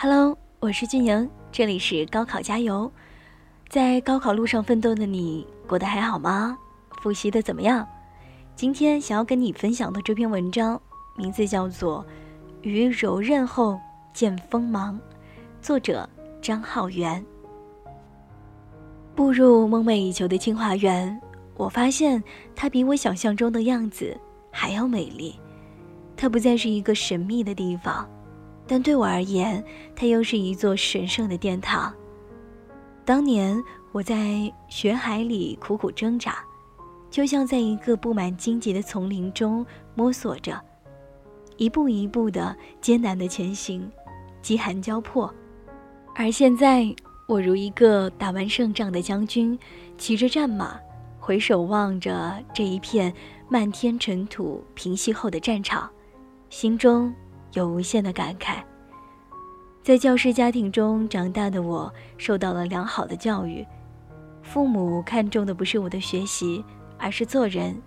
Hello，我是俊莹，这里是高考加油。在高考路上奋斗的你，过得还好吗？复习的怎么样？今天想要跟你分享的这篇文章，名字叫做《于柔韧后见锋芒》，作者张浩源。步入梦寐以求的清华园，我发现它比我想象中的样子还要美丽。它不再是一个神秘的地方。但对我而言，它又是一座神圣的殿堂。当年我在学海里苦苦挣扎，就像在一个布满荆棘的丛林中摸索着，一步一步的艰难的前行，饥寒交迫。而现在，我如一个打完胜仗的将军，骑着战马，回首望着这一片漫天尘土平息后的战场，心中。有无限的感慨。在教师家庭中长大的我，受到了良好的教育，父母看重的不是我的学习，而是做人。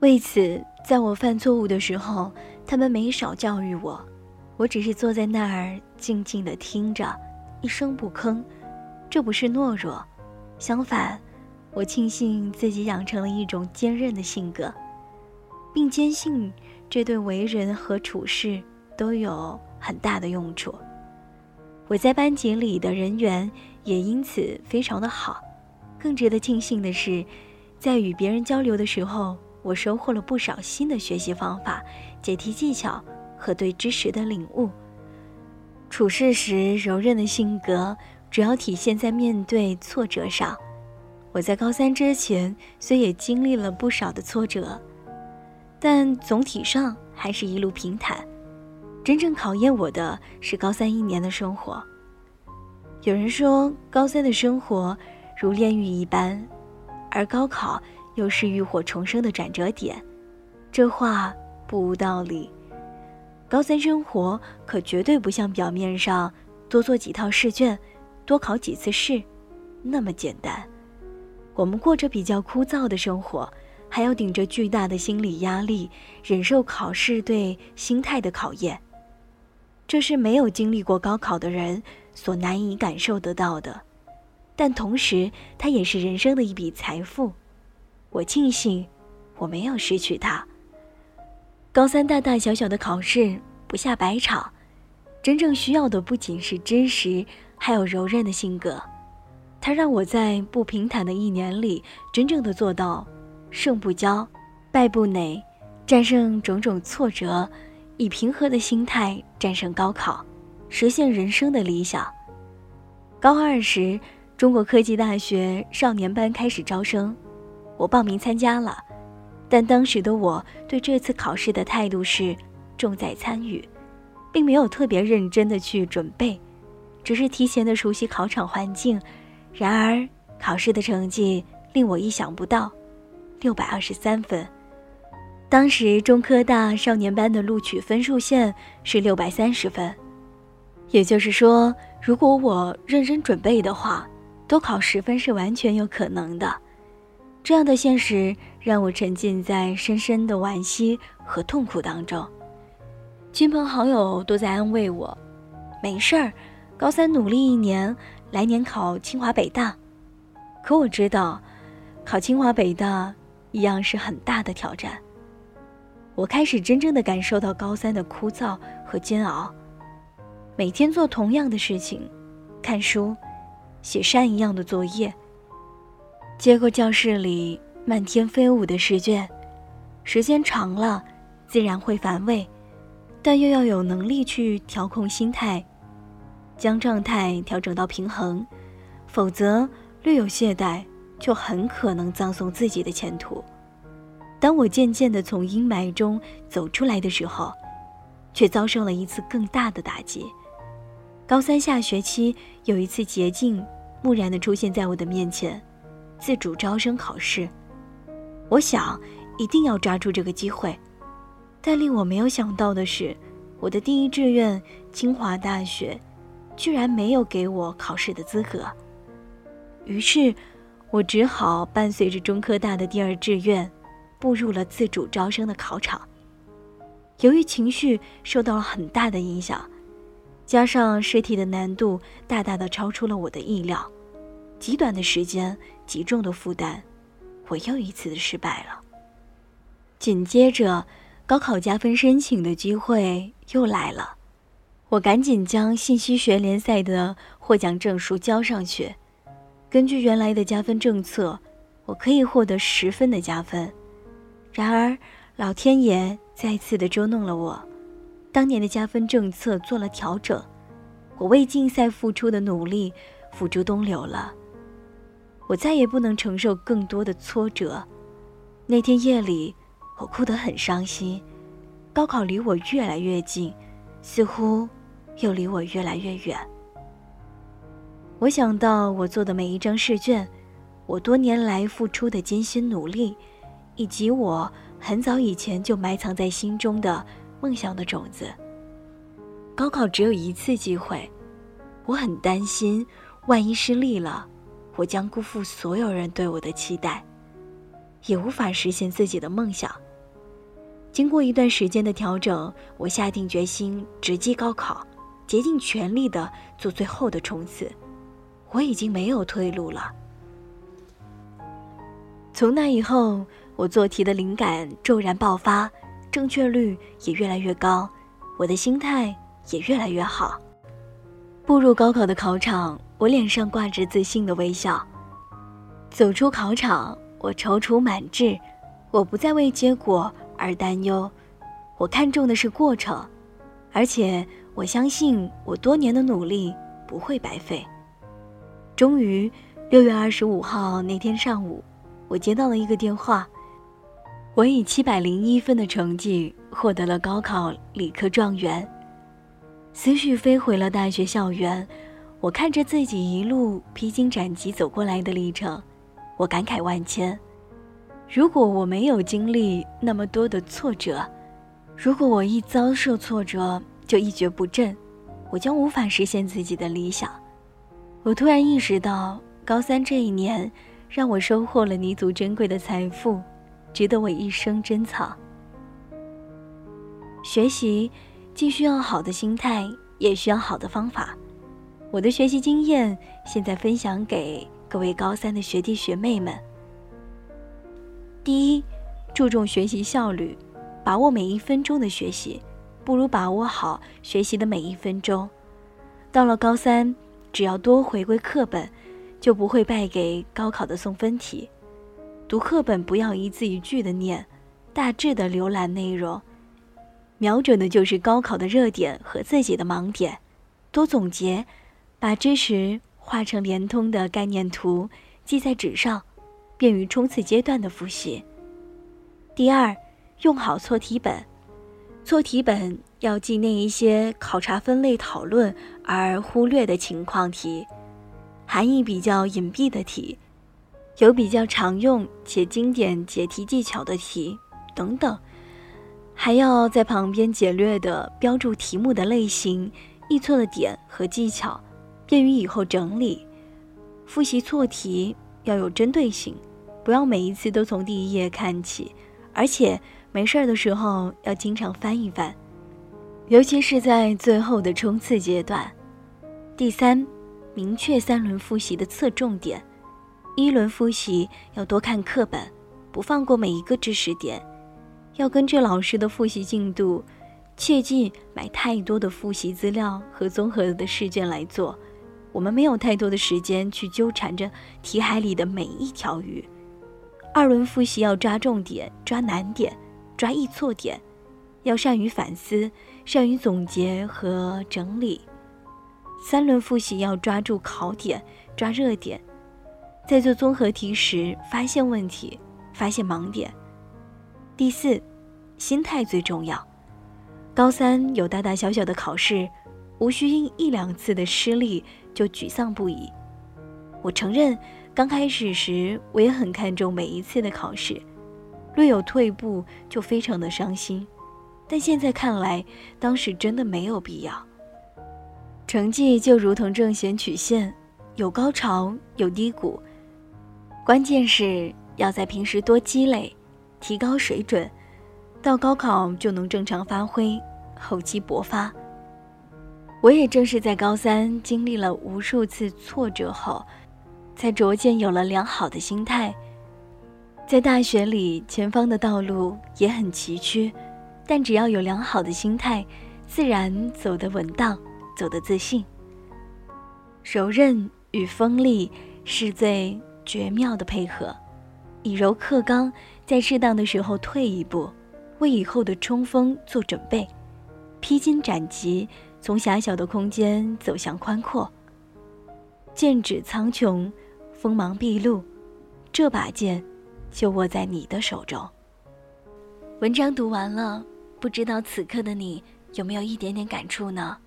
为此，在我犯错误的时候，他们没少教育我，我只是坐在那儿静静的听着，一声不吭。这不是懦弱，相反，我庆幸自己养成了一种坚韧的性格，并坚信。这对为人和处事都有很大的用处。我在班级里的人缘也因此非常的好。更值得庆幸的是，在与别人交流的时候，我收获了不少新的学习方法、解题技巧和对知识的领悟。处事时柔韧的性格主要体现在面对挫折上。我在高三之前虽也经历了不少的挫折。但总体上还是一路平坦。真正考验我的是高三一年的生活。有人说高三的生活如炼狱一般，而高考又是浴火重生的转折点。这话不无道理。高三生活可绝对不像表面上多做几套试卷、多考几次试那么简单。我们过着比较枯燥的生活。还要顶着巨大的心理压力，忍受考试对心态的考验，这是没有经历过高考的人所难以感受得到的。但同时，它也是人生的一笔财富。我庆幸我没有失去它。高三大大小小的考试不下百场，真正需要的不仅是知识，还有柔韧的性格。它让我在不平坦的一年里，真正的做到。胜不骄，败不馁，战胜种种挫折，以平和的心态战胜高考，实现人生的理想。高二时，中国科技大学少年班开始招生，我报名参加了。但当时的我对这次考试的态度是重在参与，并没有特别认真的去准备，只是提前的熟悉考场环境。然而，考试的成绩令我意想不到。六百二十三分，当时中科大少年班的录取分数线是六百三十分，也就是说，如果我认真准备的话，多考十分是完全有可能的。这样的现实让我沉浸在深深的惋惜和痛苦当中，亲朋好友都在安慰我：“没事儿，高三努力一年，来年考清华北大。”可我知道，考清华北大。一样是很大的挑战。我开始真正的感受到高三的枯燥和煎熬，每天做同样的事情，看书，写山一样的作业，接过教室里漫天飞舞的试卷，时间长了，自然会乏味，但又要有能力去调控心态，将状态调整到平衡，否则略有懈怠。就很可能葬送自己的前途。当我渐渐地从阴霾中走出来的时候，却遭受了一次更大的打击。高三下学期有一次捷径蓦然地出现在我的面前，自主招生考试。我想一定要抓住这个机会，但令我没有想到的是，我的第一志愿清华大学，居然没有给我考试的资格。于是。我只好伴随着中科大的第二志愿，步入了自主招生的考场。由于情绪受到了很大的影响，加上试题的难度大大的超出了我的意料，极短的时间，极重的负担，我又一次的失败了。紧接着，高考加分申请的机会又来了，我赶紧将信息学联赛的获奖证书交上去。根据原来的加分政策，我可以获得十分的加分。然而，老天爷再次的捉弄了我，当年的加分政策做了调整，我为竞赛付出的努力付诸东流了。我再也不能承受更多的挫折。那天夜里。我哭得很伤心，高考离我越来越近，似乎又离我越来越远。我想到我做的每一张试卷，我多年来付出的艰辛努力，以及我很早以前就埋藏在心中的梦想的种子。高考只有一次机会，我很担心，万一失利了，我将辜负所有人对我的期待，也无法实现自己的梦想。经过一段时间的调整，我下定决心直击高考，竭尽全力的做最后的冲刺。我已经没有退路了。从那以后，我做题的灵感骤然爆发，正确率也越来越高，我的心态也越来越好。步入高考的考场，我脸上挂着自信的微笑。走出考场，我踌躇满志，我不再为结果。而担忧，我看重的是过程，而且我相信我多年的努力不会白费。终于，六月二十五号那天上午，我接到了一个电话，我以七百零一分的成绩获得了高考理科状元。思绪飞回了大学校园，我看着自己一路披荆斩棘走过来的历程，我感慨万千。如果我没有经历那么多的挫折，如果我一遭受挫折就一蹶不振，我将无法实现自己的理想。我突然意识到，高三这一年让我收获了弥足珍贵的财富，值得我一生珍藏。学习既需要好的心态，也需要好的方法。我的学习经验现在分享给各位高三的学弟学妹们。第一，注重学习效率，把握每一分钟的学习，不如把握好学习的每一分钟。到了高三，只要多回归课本，就不会败给高考的送分题。读课本不要一字一句的念，大致的浏览内容，瞄准的就是高考的热点和自己的盲点。多总结，把知识画成连通的概念图，记在纸上。便于冲刺阶段的复习。第二，用好错题本。错题本要记那一些考察分类讨论而忽略的情况题，含义比较隐蔽的题，有比较常用且经典解题技巧的题等等。还要在旁边简略的标注题目的类型、易错的点和技巧，便于以后整理。复习错题要有针对性。不要每一次都从第一页看起，而且没事儿的时候要经常翻一翻，尤其是在最后的冲刺阶段。第三，明确三轮复习的侧重点。一轮复习要多看课本，不放过每一个知识点，要根据老师的复习进度，切记买太多的复习资料和综合的试卷来做。我们没有太多的时间去纠缠着题海里的每一条鱼。二轮复习要抓重点、抓难点、抓易错点，要善于反思、善于总结和整理。三轮复习要抓住考点、抓热点，在做综合题时发现问题、发现盲点。第四，心态最重要。高三有大大小小的考试，无需因一两次的失利就沮丧不已。我承认。刚开始时，我也很看重每一次的考试，略有退步就非常的伤心。但现在看来，当时真的没有必要。成绩就如同正弦曲线，有高潮有低谷，关键是要在平时多积累，提高水准，到高考就能正常发挥，厚积薄发。我也正是在高三经历了无数次挫折后，才逐渐有了良好的心态。在大学里，前方的道路也很崎岖，但只要有良好的心态，自然走得稳当，走得自信。柔韧与锋利是最绝妙的配合，以柔克刚，在适当的时候退一步，为以后的冲锋做准备，披荆斩棘。从狭小的空间走向宽阔，剑指苍穹，锋芒毕露，这把剑就握在你的手中。文章读完了，不知道此刻的你有没有一点点感触呢？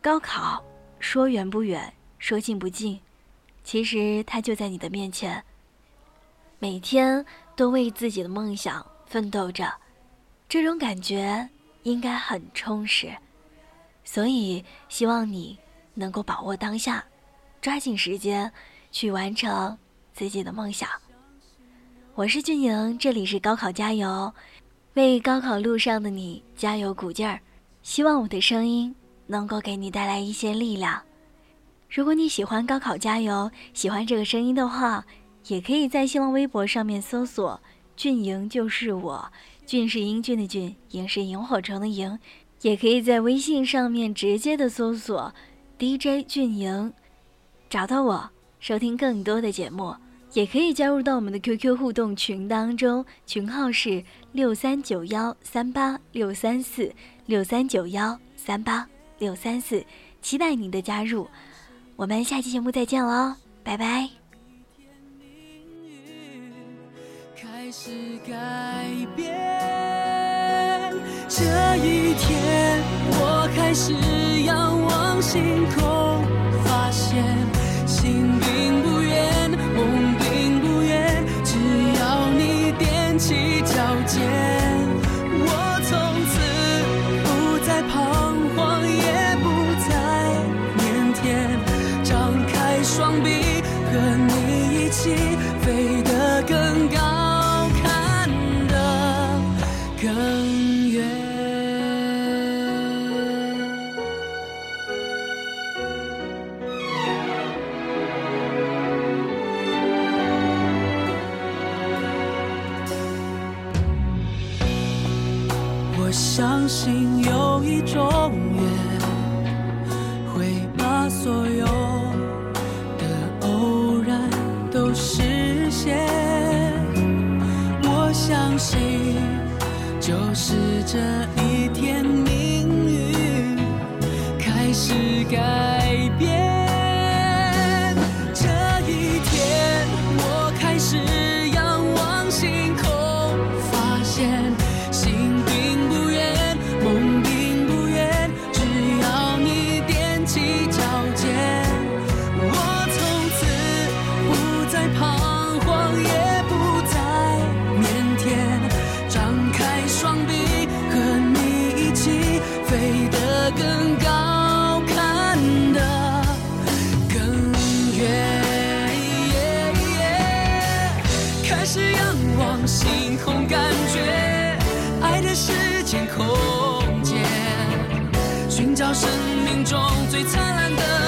高考说远不远，说近不近，其实它就在你的面前。每天都为自己的梦想奋斗着，这种感觉应该很充实。所以，希望你能够把握当下，抓紧时间去完成自己的梦想。我是俊莹，这里是高考加油，为高考路上的你加油鼓劲儿。希望我的声音能够给你带来一些力量。如果你喜欢高考加油，喜欢这个声音的话，也可以在新浪微博上面搜索“俊莹就是我”，俊是英俊的俊，莹是萤火虫的萤。也可以在微信上面直接的搜索 DJ 俊莹，找到我收听更多的节目，也可以加入到我们的 QQ 互动群当中，群号是六三九幺三八六三四六三九幺三八六三四，期待您的加入，我们下期节目再见喽，拜拜。开始改变。这一天，我开始仰望星空，发现心并踮起脚尖，相信有一种缘，会把所有的偶然都实现。我相信，就是这一天，命运开始改变。这一天，我开始仰望星仰望星空感觉爱的时间空间寻找生命中最灿烂的